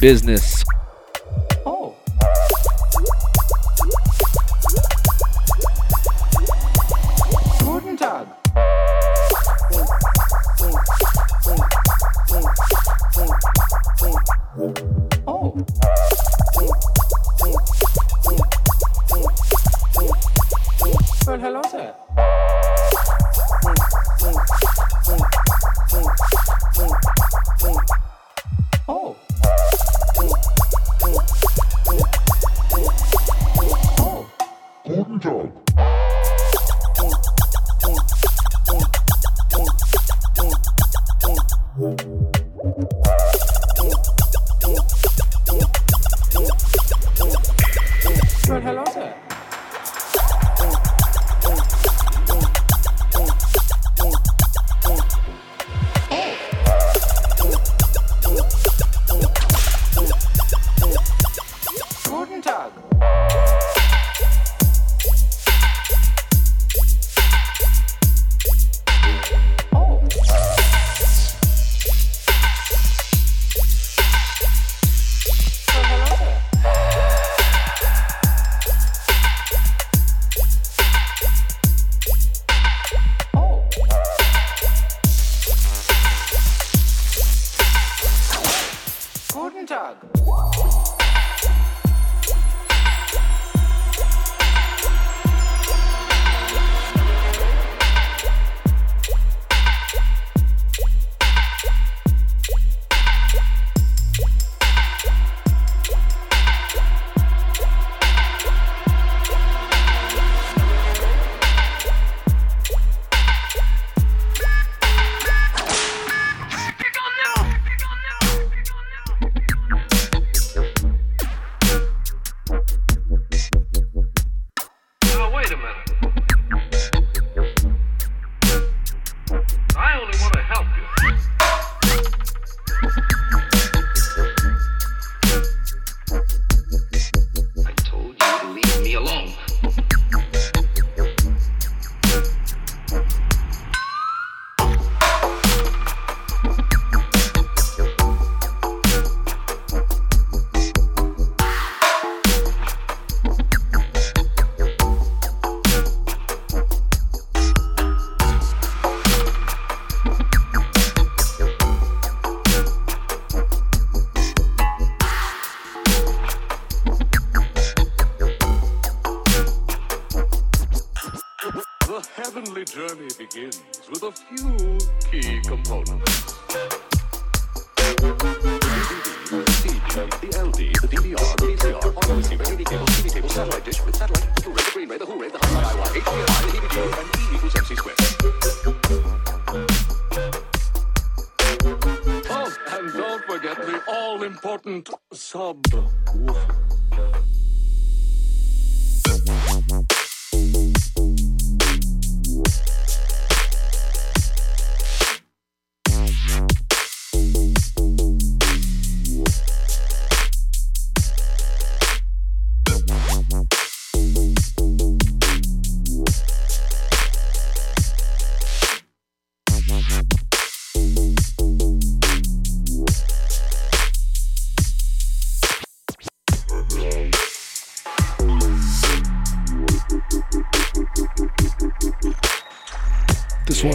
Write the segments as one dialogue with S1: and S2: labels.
S1: Business.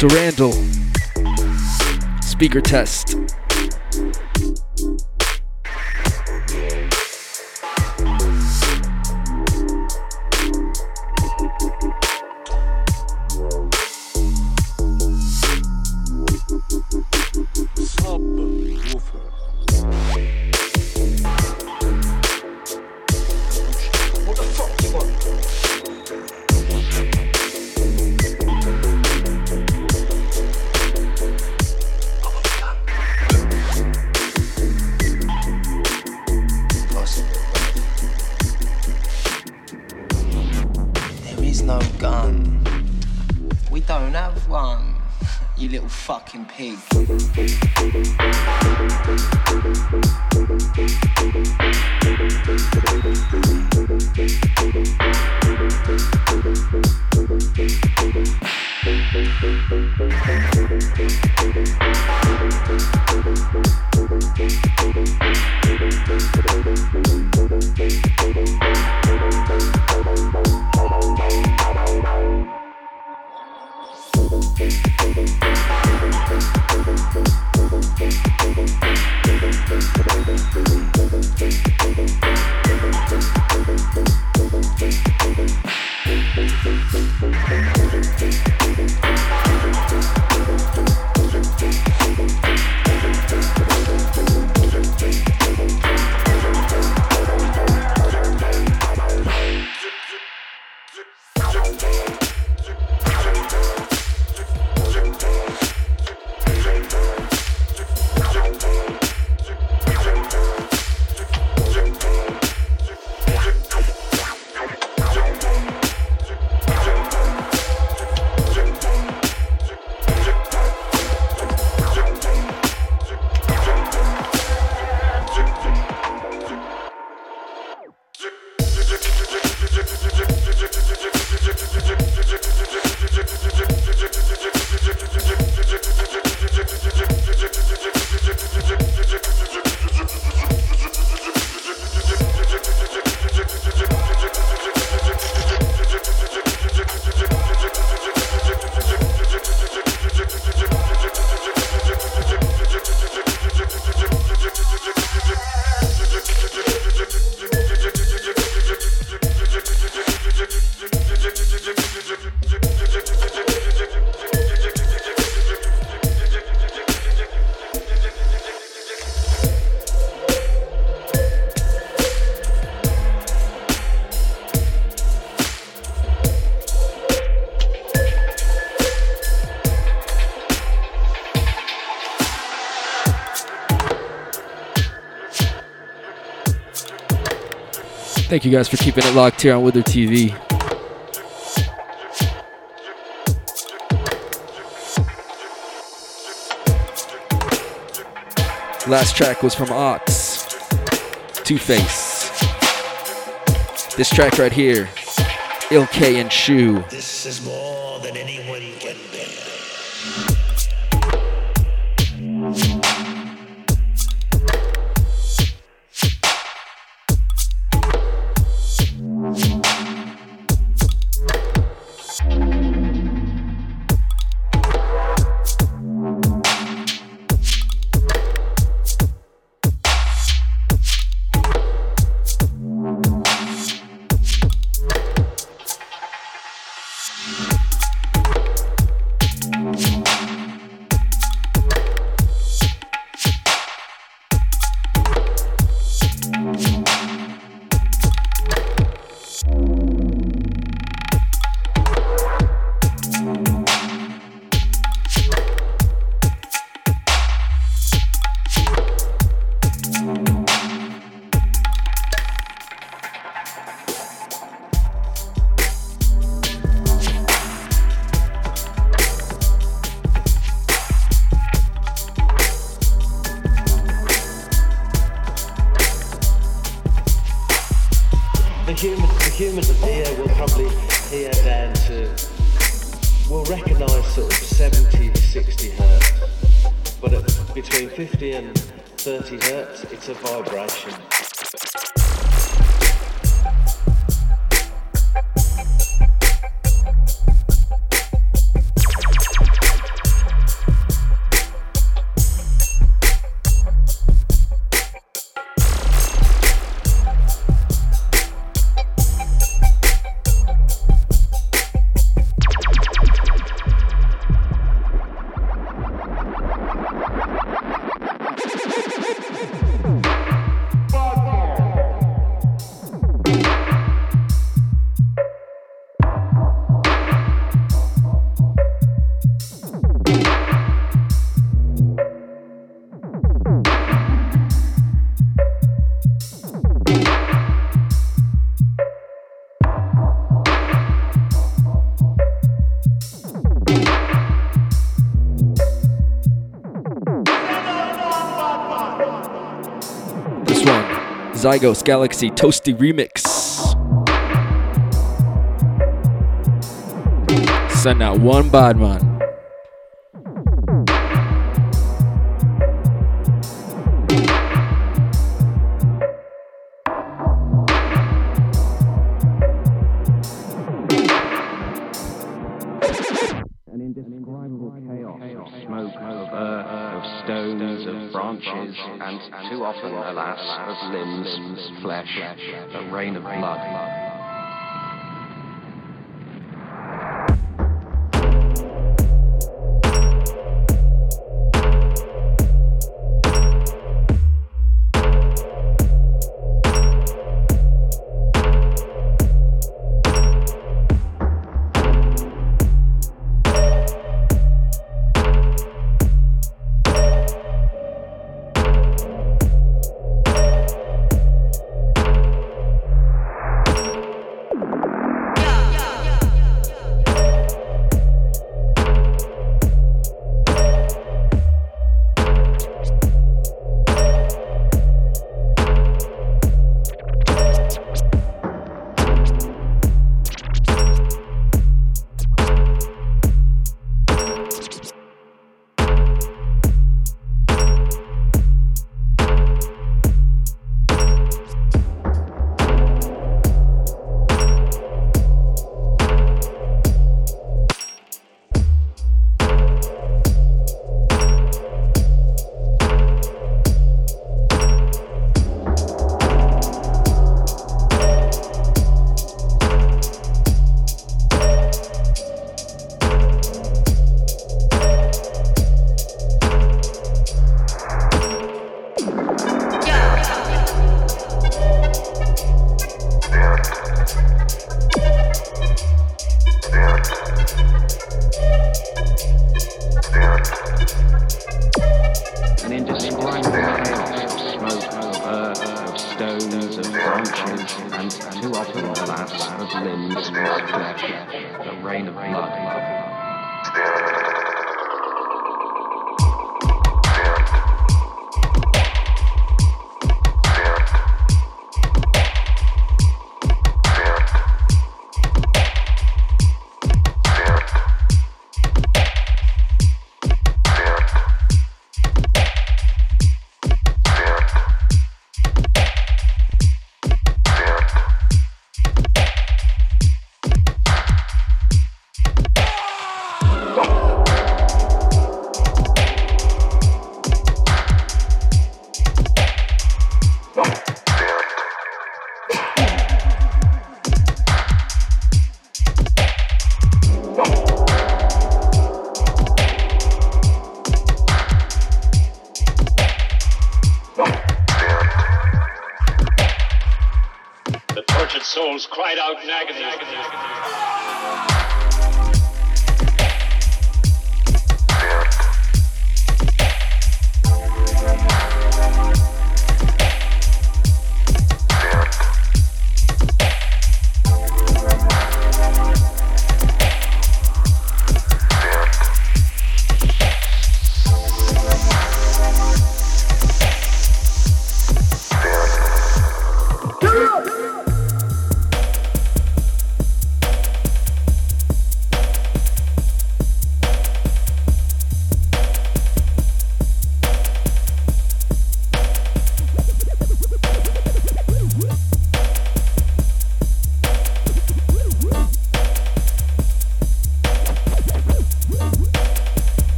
S2: Durandal. Speaker test.
S3: pink.
S2: Thank you guys for keeping it locked here on Widdler TV. Last track was from Ox, Two Face. This track right here, Ilk and Shu.
S4: This is more.
S2: Zygos Galaxy Toasty Remix. Send out one bad man.
S5: rain of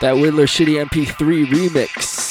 S6: That Widdler Shitty MP3 remix.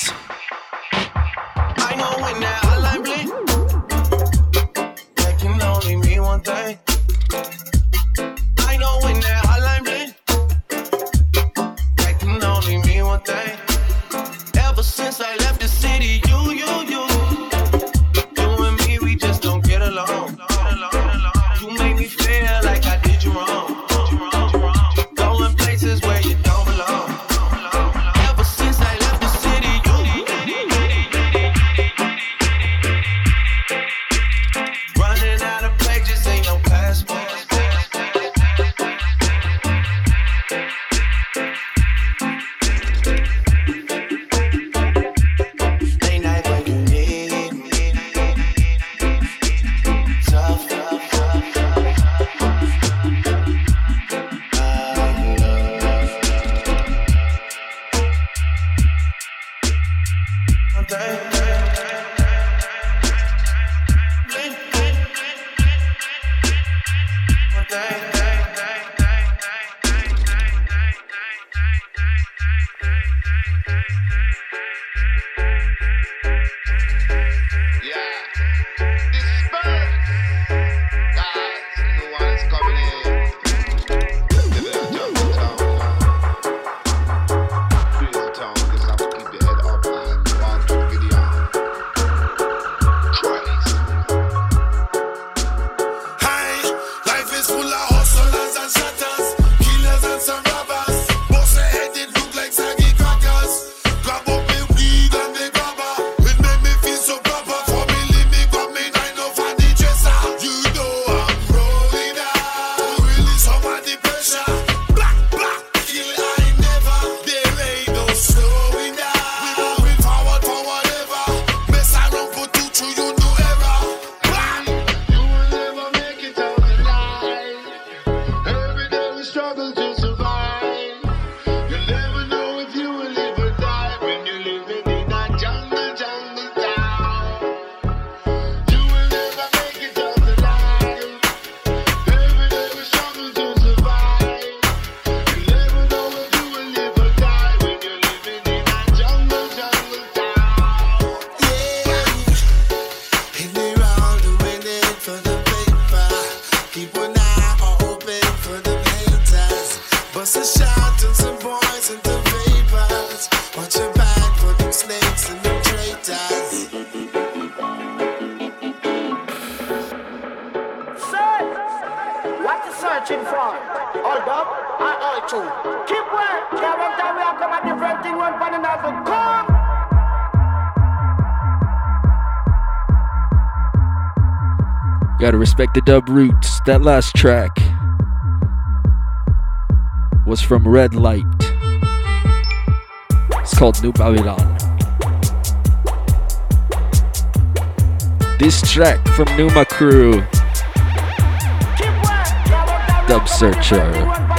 S2: The
S6: Dub Roots. That last track was from Red Light. It's called New Babylon. This track from Numa Crew. Dub Searcher.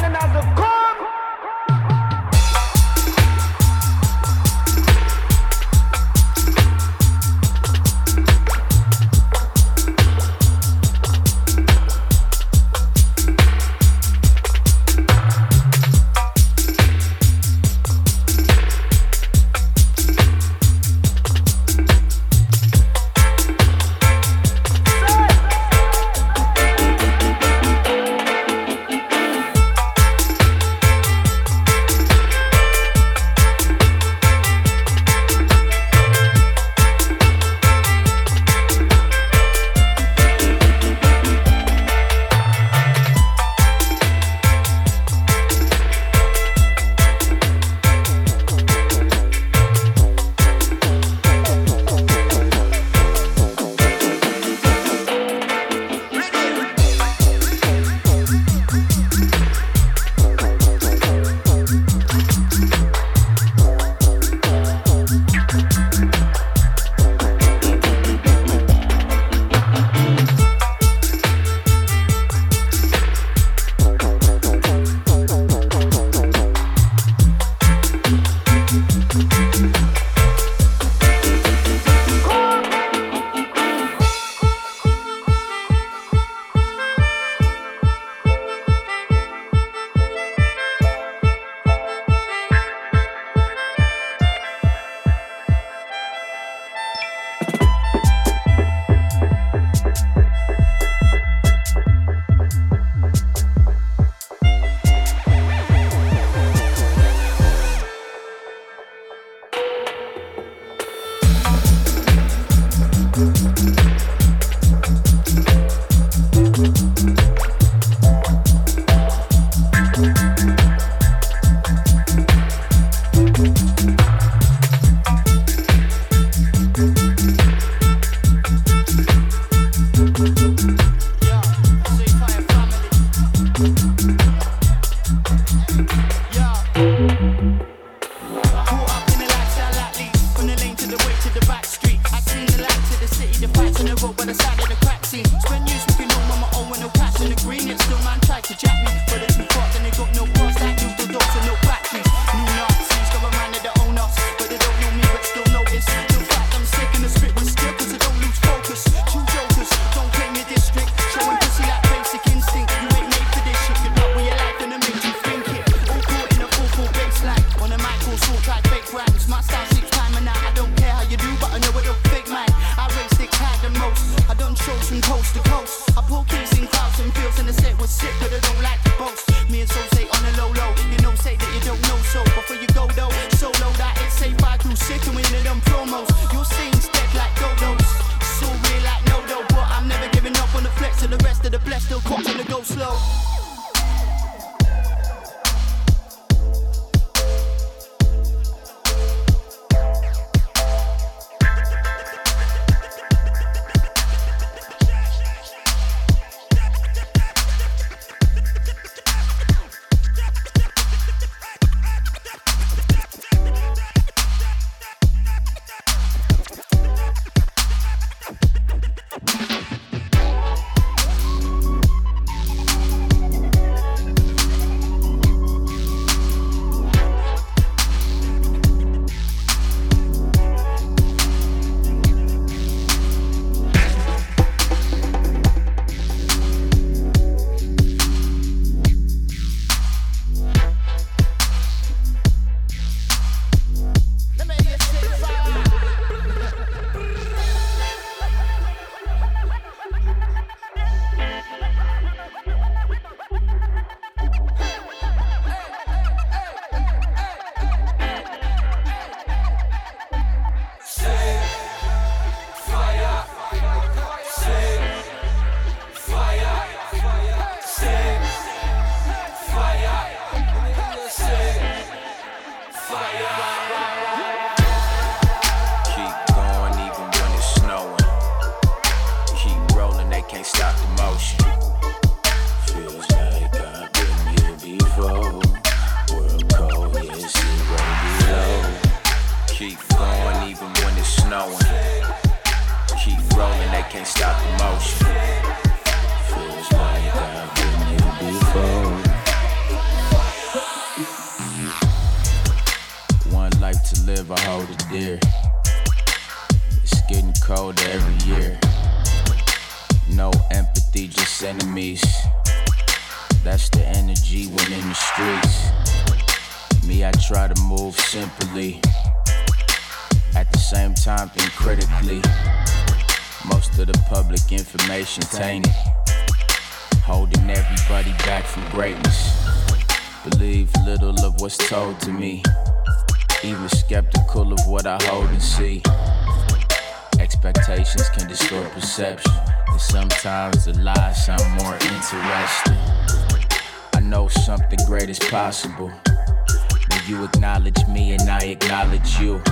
S7: possible. When you acknowledge me and I acknowledge you,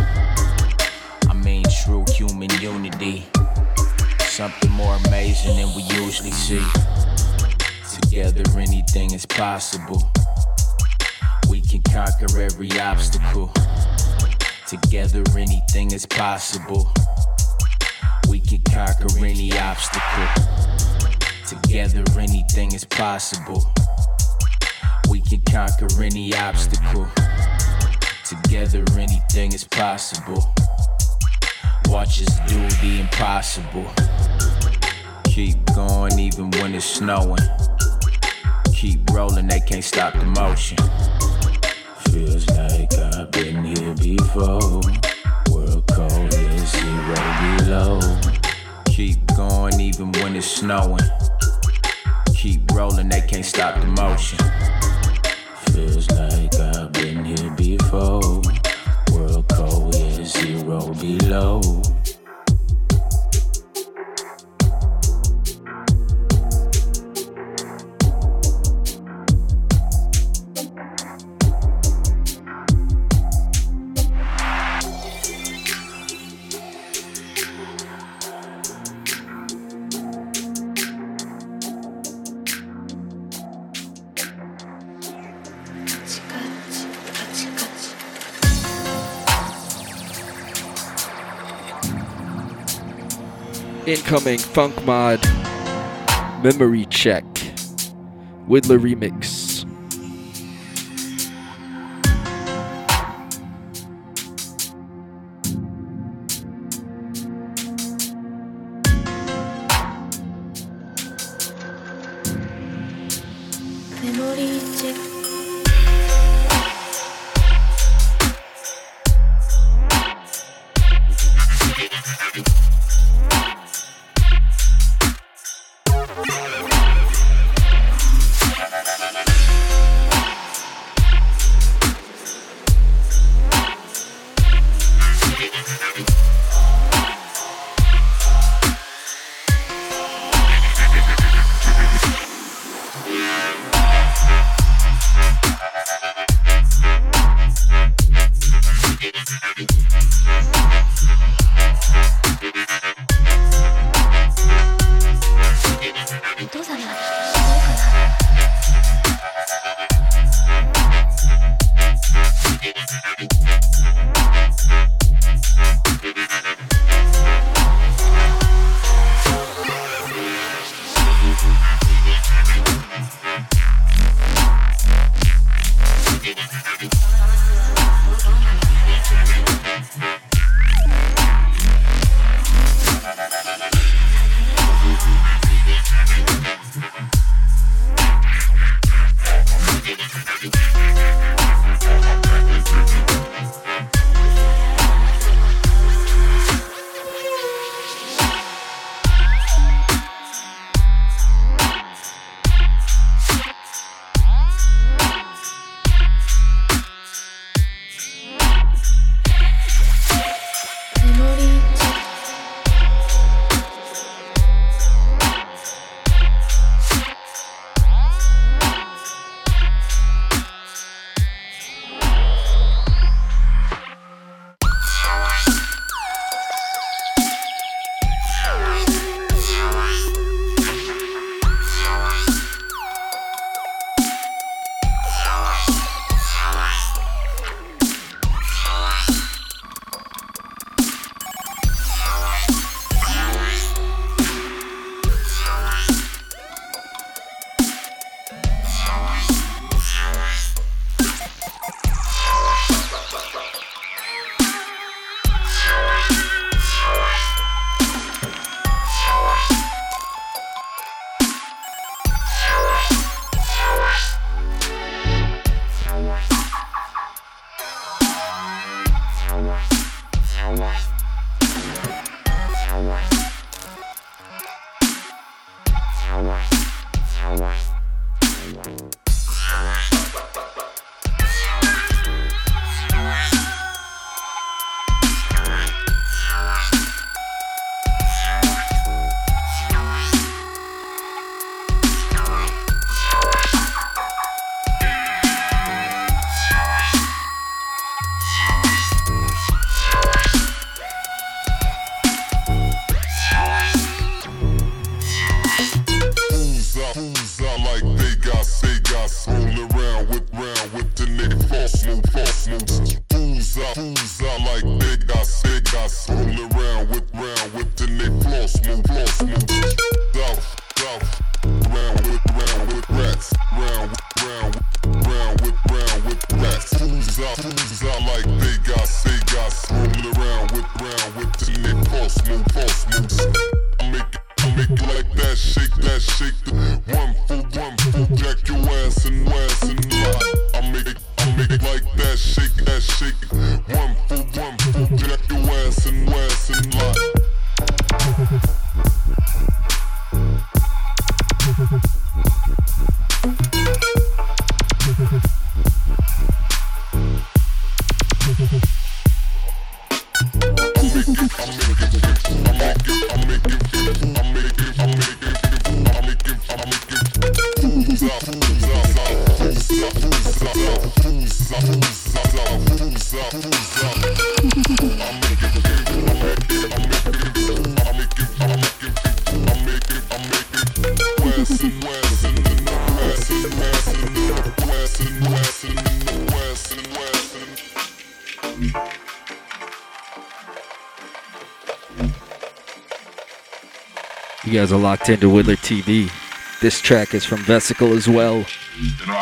S7: I mean true human unity. Something more amazing than we usually see. Together, anything is possible. We can conquer every obstacle. Together, anything is possible. We can conquer any obstacle. Together, anything is possible. We can conquer any obstacle. Together, anything is possible. Watch us do the impossible. Keep going even when it's snowing. Keep rolling, they can't stop the motion. Feels like I've been here before. World cold is zero below. Keep going even when it's snowing. Keep rolling, they can't stop the motion. Feels like I've been here before. World code is zero below.
S8: Incoming Funk Mod Memory Check. Widdler Remix.
S2: You guys are locked into Widdler TV. This track is from Vesicle as well.
S9: You know,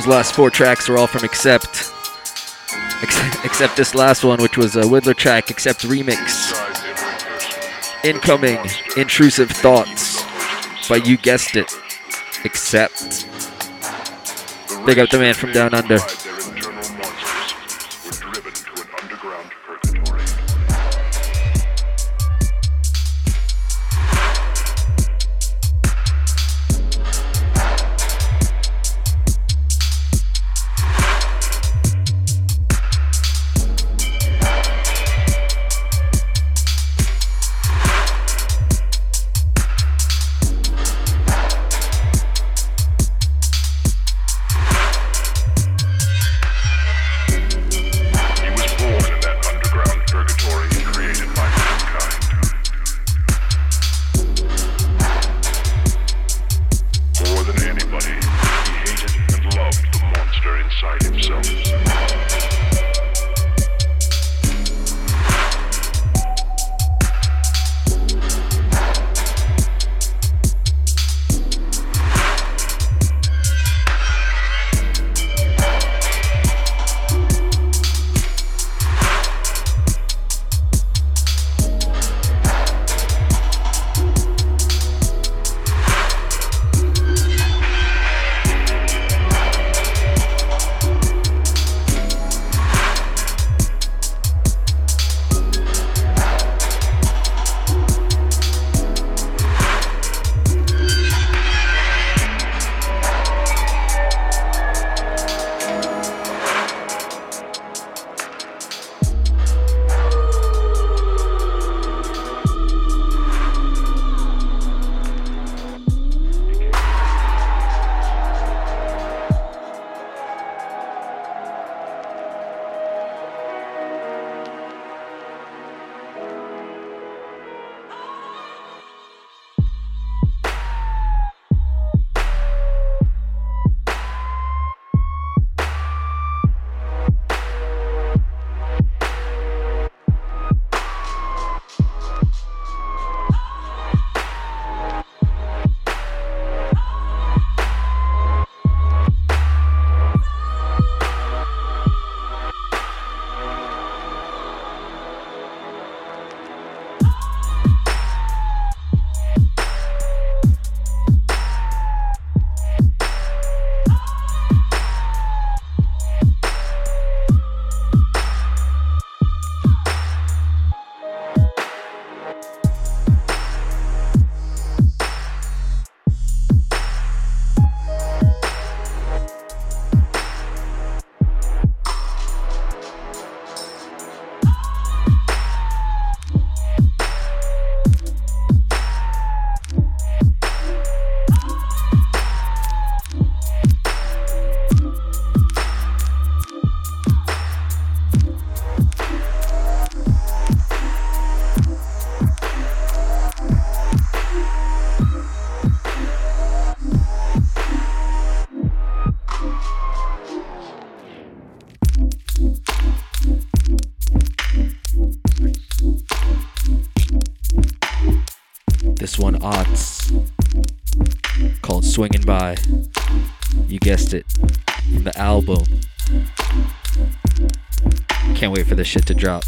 S10: Those last four tracks were all from Accept. Ex- Except this last one, which was a Widdler track, Accept remix. Incoming Intrusive Thoughts But You Guessed It. Accept. Big up the man from down under.
S2: Drop.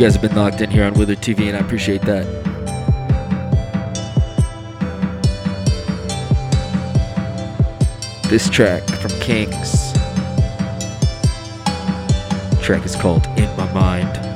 S2: Guys have been locked in here on Widdler TV, and I appreciate that. This track from Kings. track is called In My Mind.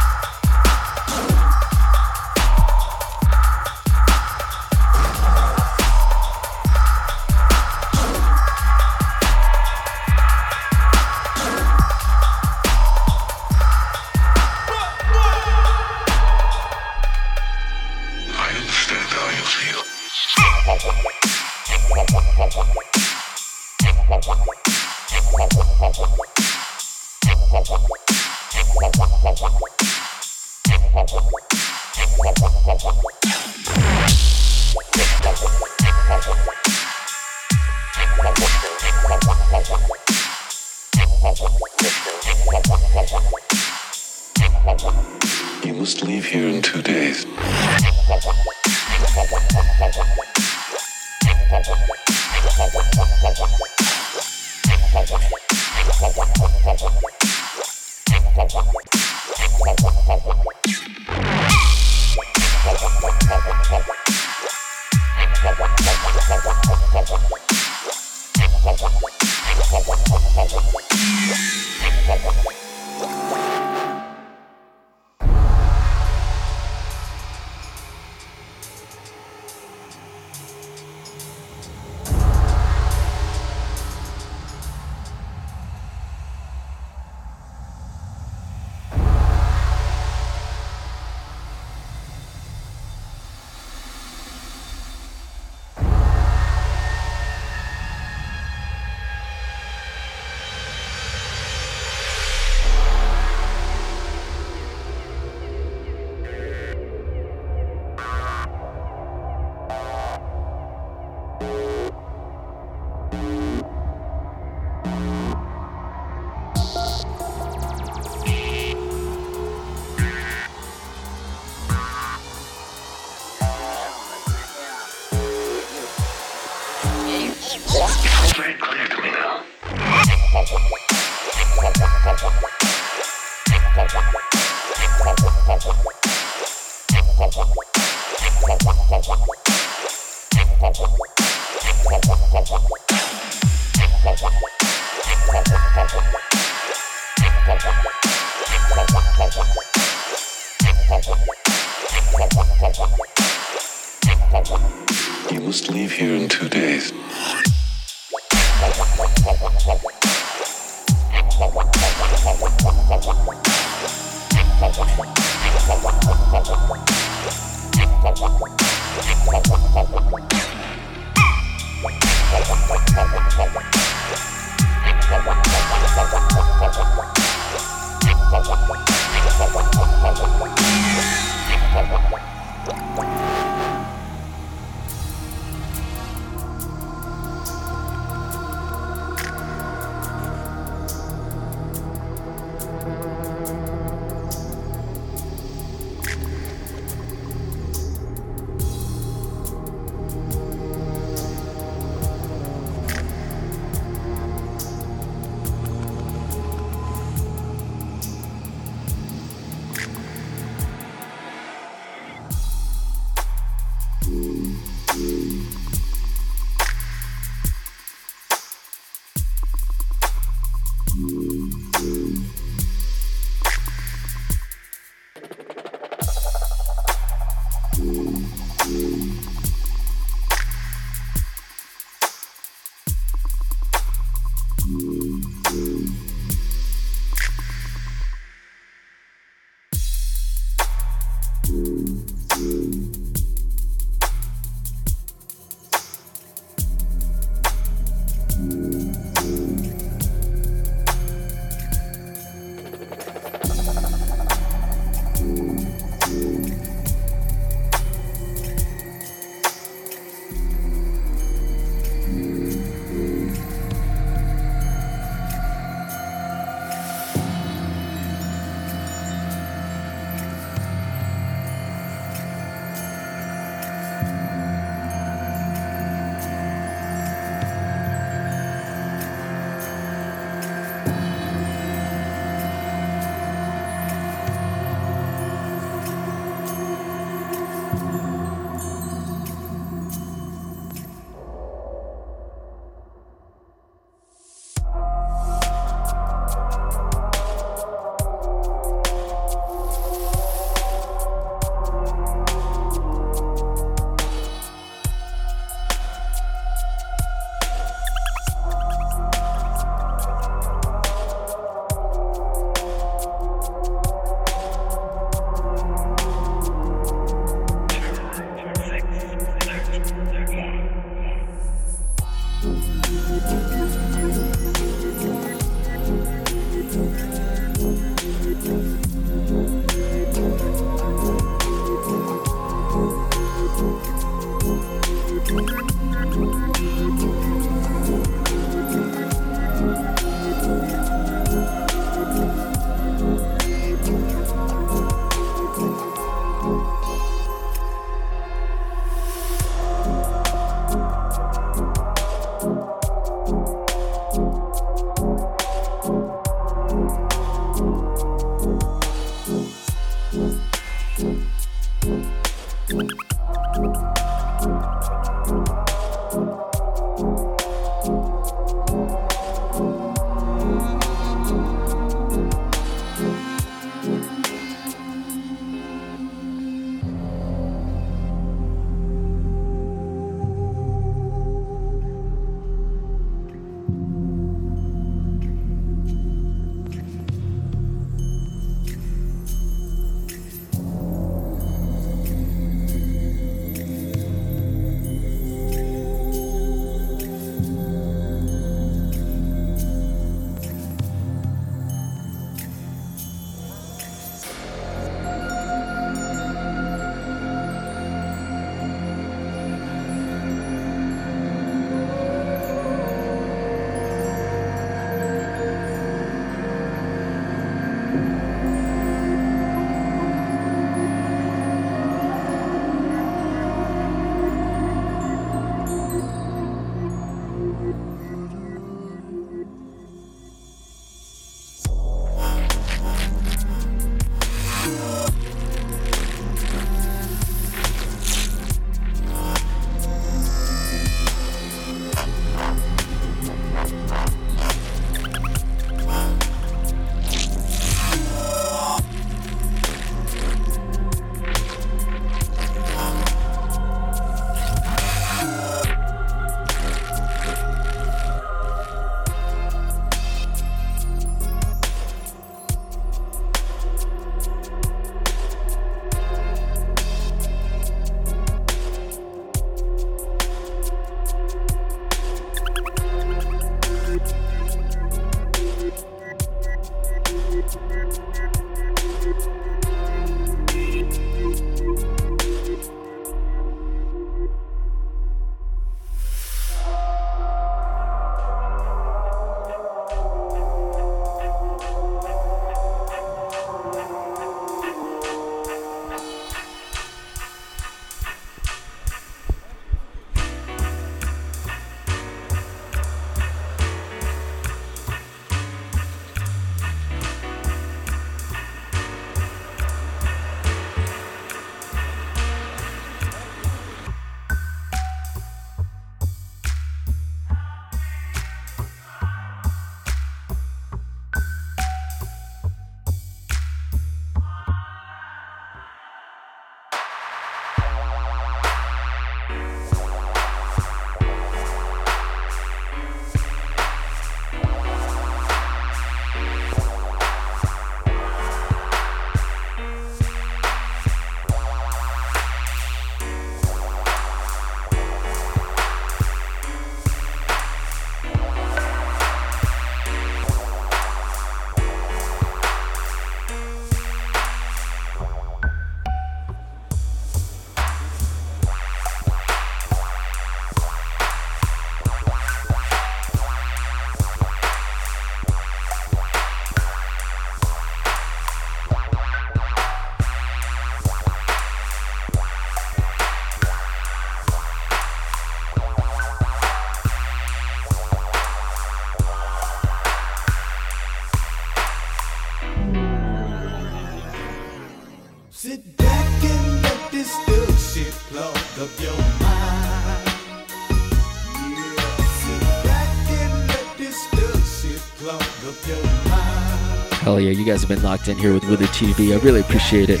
S2: Hell yeah, you guys have been locked in here with Widdler TV. I really appreciate it.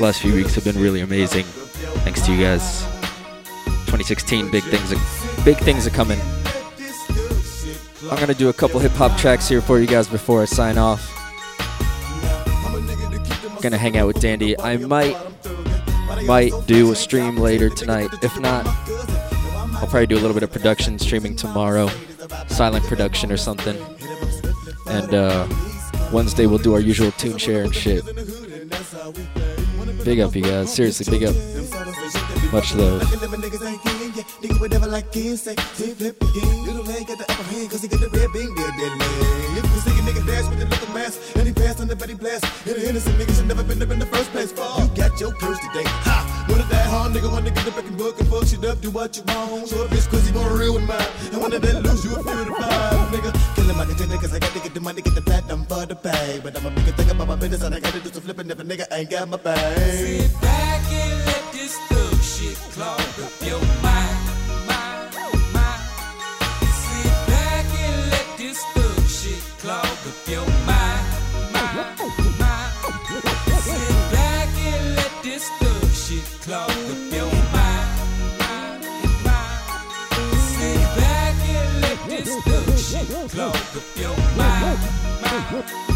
S2: last few weeks have been really amazing. Thanks to you guys. 2016, big things, are, big things are coming. I'm gonna do a couple hip hop tracks here for you guys before I sign off. Gonna hang out with Dandy. I might, might do a stream later tonight. If not, I'll probably do a little bit of production streaming tomorrow, silent production or something. And uh, Wednesday we'll do our usual tune share and shit. Big up, you guys. Seriously, big up. Much love.
S11: Passed on the Betty blast, and the innocent nigga should never been up in the first place. You got your curse today. Nigga wanna get the back and book and fuck shit up, do what you want. So a bitch he want real with mine. And of that lose you a few to five, nigga. Kill my a cause I got to get the money, get the platinum for the pay. But I'm a bigger thing about my business and I gotta do some flipping if a nigga ain't got my pay.
S12: Sit back and let this thug shit clog up your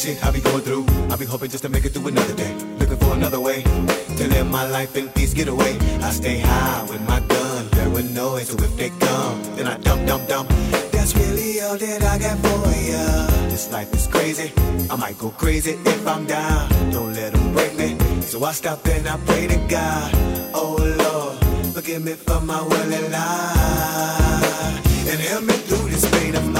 S11: bullshit I be going through, I be hoping just to make it through another day. Looking for another way to live my life in peace, get away. I stay high with my gun, paranoid, so if they come, then I dump, dump, dump. That's really all that I got for ya. This life is crazy, I might go crazy if I'm down. Don't let them break me, so I stop and I pray to God. Oh Lord, forgive me for my worldly life and help me through this pain of mine.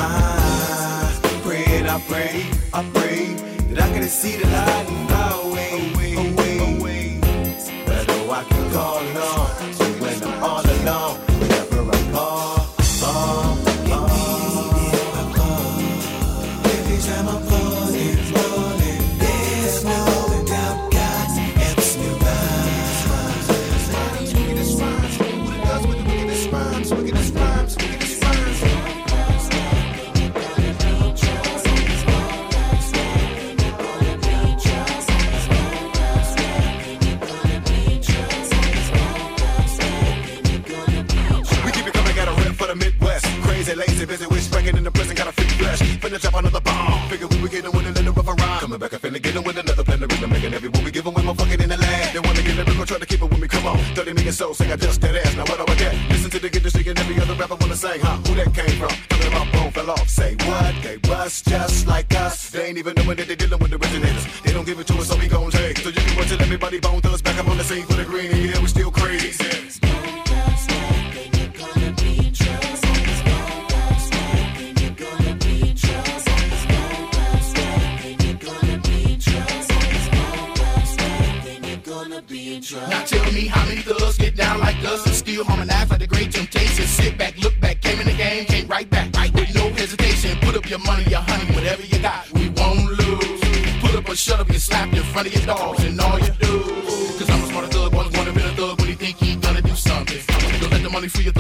S11: I pray, I pray that I can see the light and fly away, away, away. But oh, I can call on Finna drop another bomb. Figure we were getting with a little rough rhyme. Coming back, I finna get with another plan. The rhythm making every move we give with my fucking in the lab. They wanna get lyrical, try to keep it with me, come on. 30 million souls, sing I just that ass. Now what do I get? Listen to the industry and every other rapper wanna sing, huh? Who that came from? Talking my bone fell off. Say what? They bust just like us. They ain't even knowing that they dealing with the originators. Up,
S13: in front of your dogs and all you do. Cause I'm a smarter thug, always wanna be a thug when he think he gonna do something. Don't let the money free your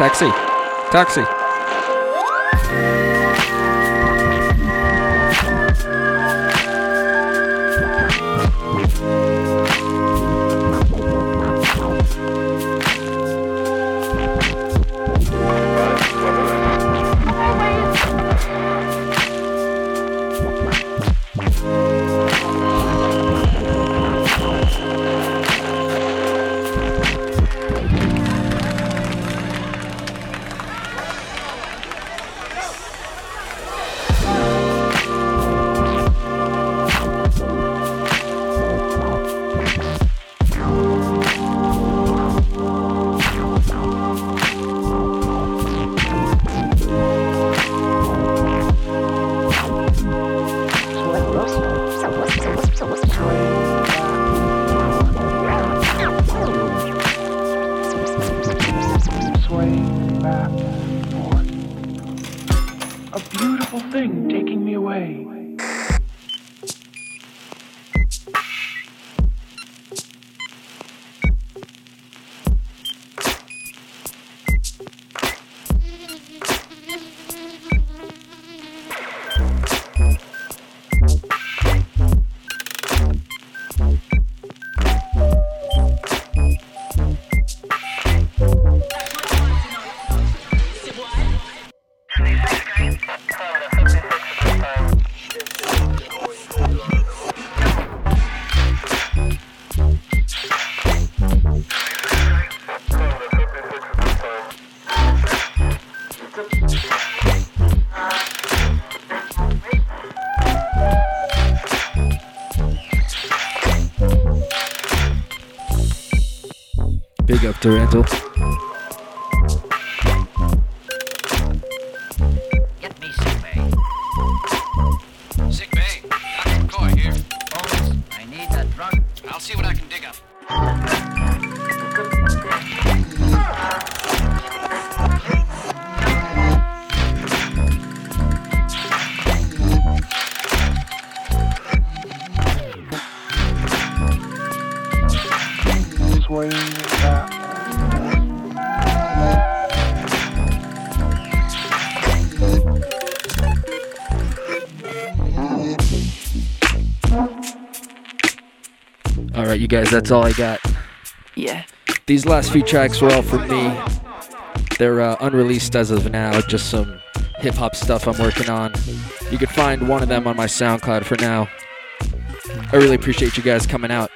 S2: taxi. Taxi.
S11: A beautiful thing taking me away.
S2: Big guys, that's all I got.
S14: Yeah.
S2: These last few tracks were all from me. They're uh, unreleased as of now, just some hip hop stuff I'm working on. You can find one of them on my SoundCloud for now. I really appreciate you guys coming out.